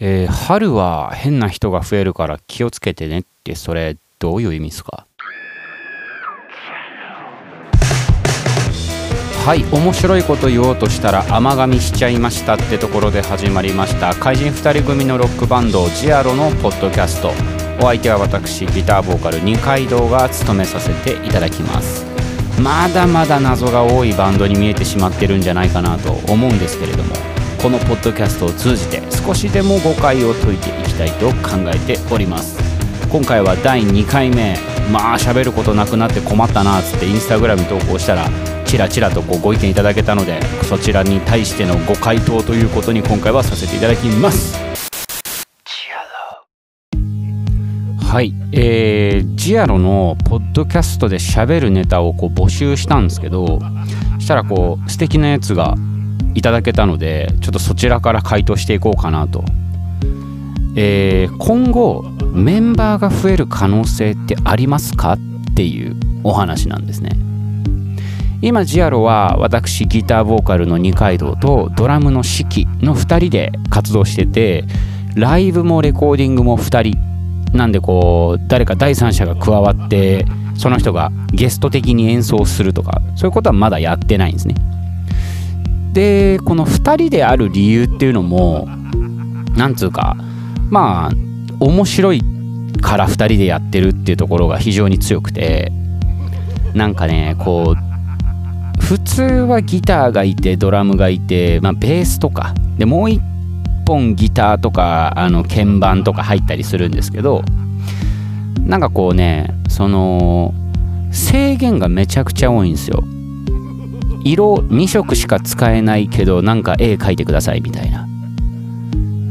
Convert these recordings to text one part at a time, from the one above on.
えー、春は変な人が増えるから気をつけてねってそれどういう意味ですか？はい面白いこと言おうとしたら甘噛みしちゃいましたってところで始まりました。怪人2人組のロックバンドジアロのポッドキャスト。お相手は私ギターボーカル二階堂が務めさせていただきます。まだまだ謎が多いバンドに見えてしまってるんじゃないかなと思うんですけれども。このポッドキャストを通じて少しでも誤解を解いていきたいと考えております。今回は第2回目。まあ喋ることなくなって困ったなっつってインスタグラム投稿したらちらちらとこうご意見いただけたのでそちらに対してのご回答ということに今回はさせていただきます。はい。えー、ジアロのポッドキャストで喋るネタをこう募集したんですけどしたらこう素敵なやつがいただけたのでちょっとそちらから回答していこうかなと、えー、今後メンバーが増える可能性ってありますかっていうお話なんですね。今ジアロは私ギターボーカルの二階堂とドラムの四季の2人で活動しててライブもレコーディングも2人なんでこう誰か第三者が加わってその人がゲスト的に演奏するとかそういうことはまだやってないんですね。でこの2人である理由っていうのもなんつうかまあ面白いから2人でやってるっていうところが非常に強くてなんかねこう普通はギターがいてドラムがいて、まあ、ベースとかでもう一本ギターとかあの鍵盤とか入ったりするんですけどなんかこうねその制限がめちゃくちゃ多いんですよ。色2色しか使えないけどなんか絵描いてくださいみたいな。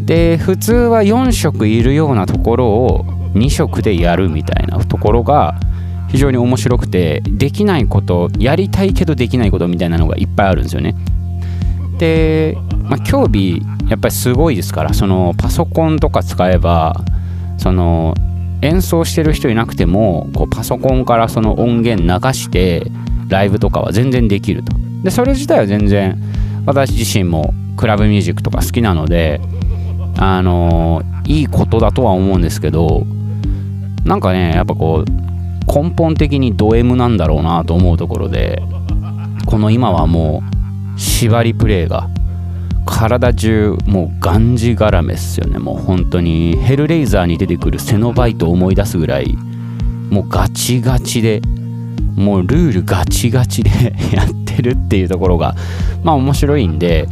で普通は4色いるようなところを2色でやるみたいなところが非常に面白くてできないことやりたいけどできないことみたいなのがいっぱいあるんですよね。で、まあ、競技やっぱりすごいですからそのパソコンとか使えばその演奏してる人いなくてもこうパソコンからその音源流してライブとかは全然できると。でそれ自体は全然私自身もクラブミュージックとか好きなのであのいいことだとは思うんですけどなんかねやっぱこう根本的にド M なんだろうなと思うところでこの今はもう縛りプレイが体中もうがんじがらめっすよねもう本当に。ヘルレイザーに出てくるセノバイトを思い出すぐらいもうガチガチでもうルールガチガチでや ってるっていうところがまあ面白いんで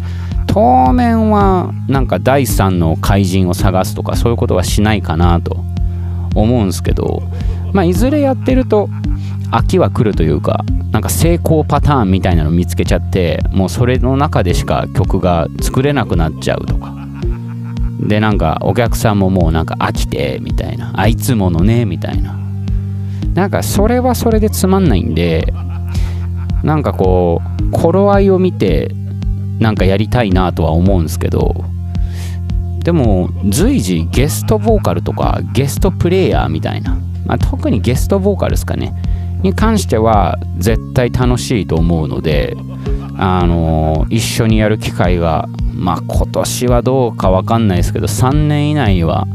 当面はなんか第3の怪人を探すとかそういうことはしないかなと思うんですけどまあ、いずれやってると飽きは来るというかなんか成功パターンみたいなの見つけちゃってもうそれの中でしか曲が作れなくなっちゃうとか。でなんかお客さんももうなんか飽きてみたいな。あいつものねみたいな。なんかそれはそれでつまんないんでなんかこう頃合いを見てなんかやりたいなとは思うんですけどでも随時ゲストボーカルとかゲストプレイヤーみたいなまあ、特にゲストボーカルですかねに関しては絶対楽しいと思うのであの一緒にやる機会がまあ今年はどうか分かんないですけど3年以内には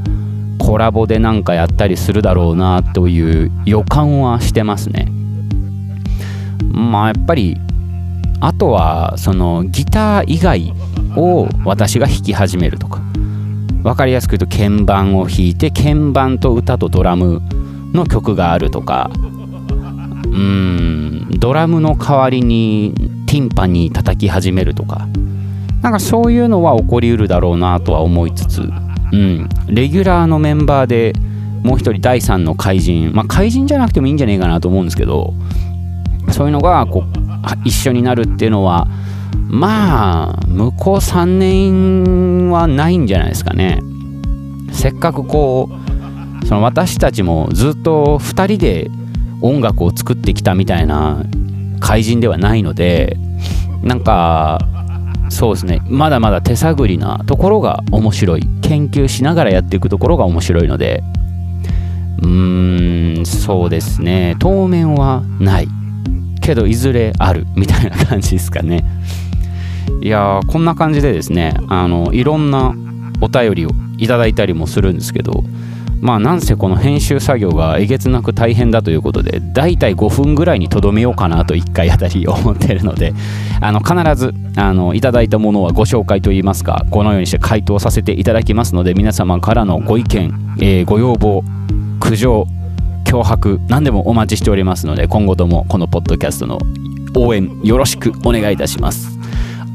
コラボでなんかやったりするだろうなという予感はしてますね。まあやっぱりあとはそのギター以外を私が弾き始めるとか。分かりやすく言うと鍵盤を弾いて鍵盤と歌とドラムの曲があるとか。うん。ドラムの代わりにティンパニー叩き始めるとか。なんかそういうのは起こりうるだろうなとは思いつつ、うん、レギュラーのメンバーでもう一人第3の怪人。まあ怪人じゃなくてもいいんじゃねえかなと思うんですけど。そういうのがこう一緒になるっていうのはまあ向こう3年はないんじゃないですかね。せっかくこうその私たちもずっと2人で音楽を作ってきたみたいな怪人ではないのでなんかそうですね。まだまだ手探りなところが面白い。研究しながらやっていくところが面白いので。うーんそうですね。当面はない。けどいずれあるみたいな感じですかね。いやーこんな感じでですねあのいろんなお便りをいただいたりもするんですけどまあなんせこの編集作業がえげつなく大変だということでだいたい5分ぐらいにとどめようかなと1回あたり思ってるのであの必ずあのいただいたものはご紹介といいますかこのようにして回答させていただきますので皆様からのご意見、えー、ご要望苦情脅迫何でもお待ちしておりますので今後ともこのポッドキャストの応援よろしくお願いいたします。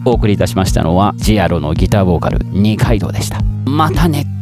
お送りいたしましたのはジアロのギターボーカル二階堂でした。またね。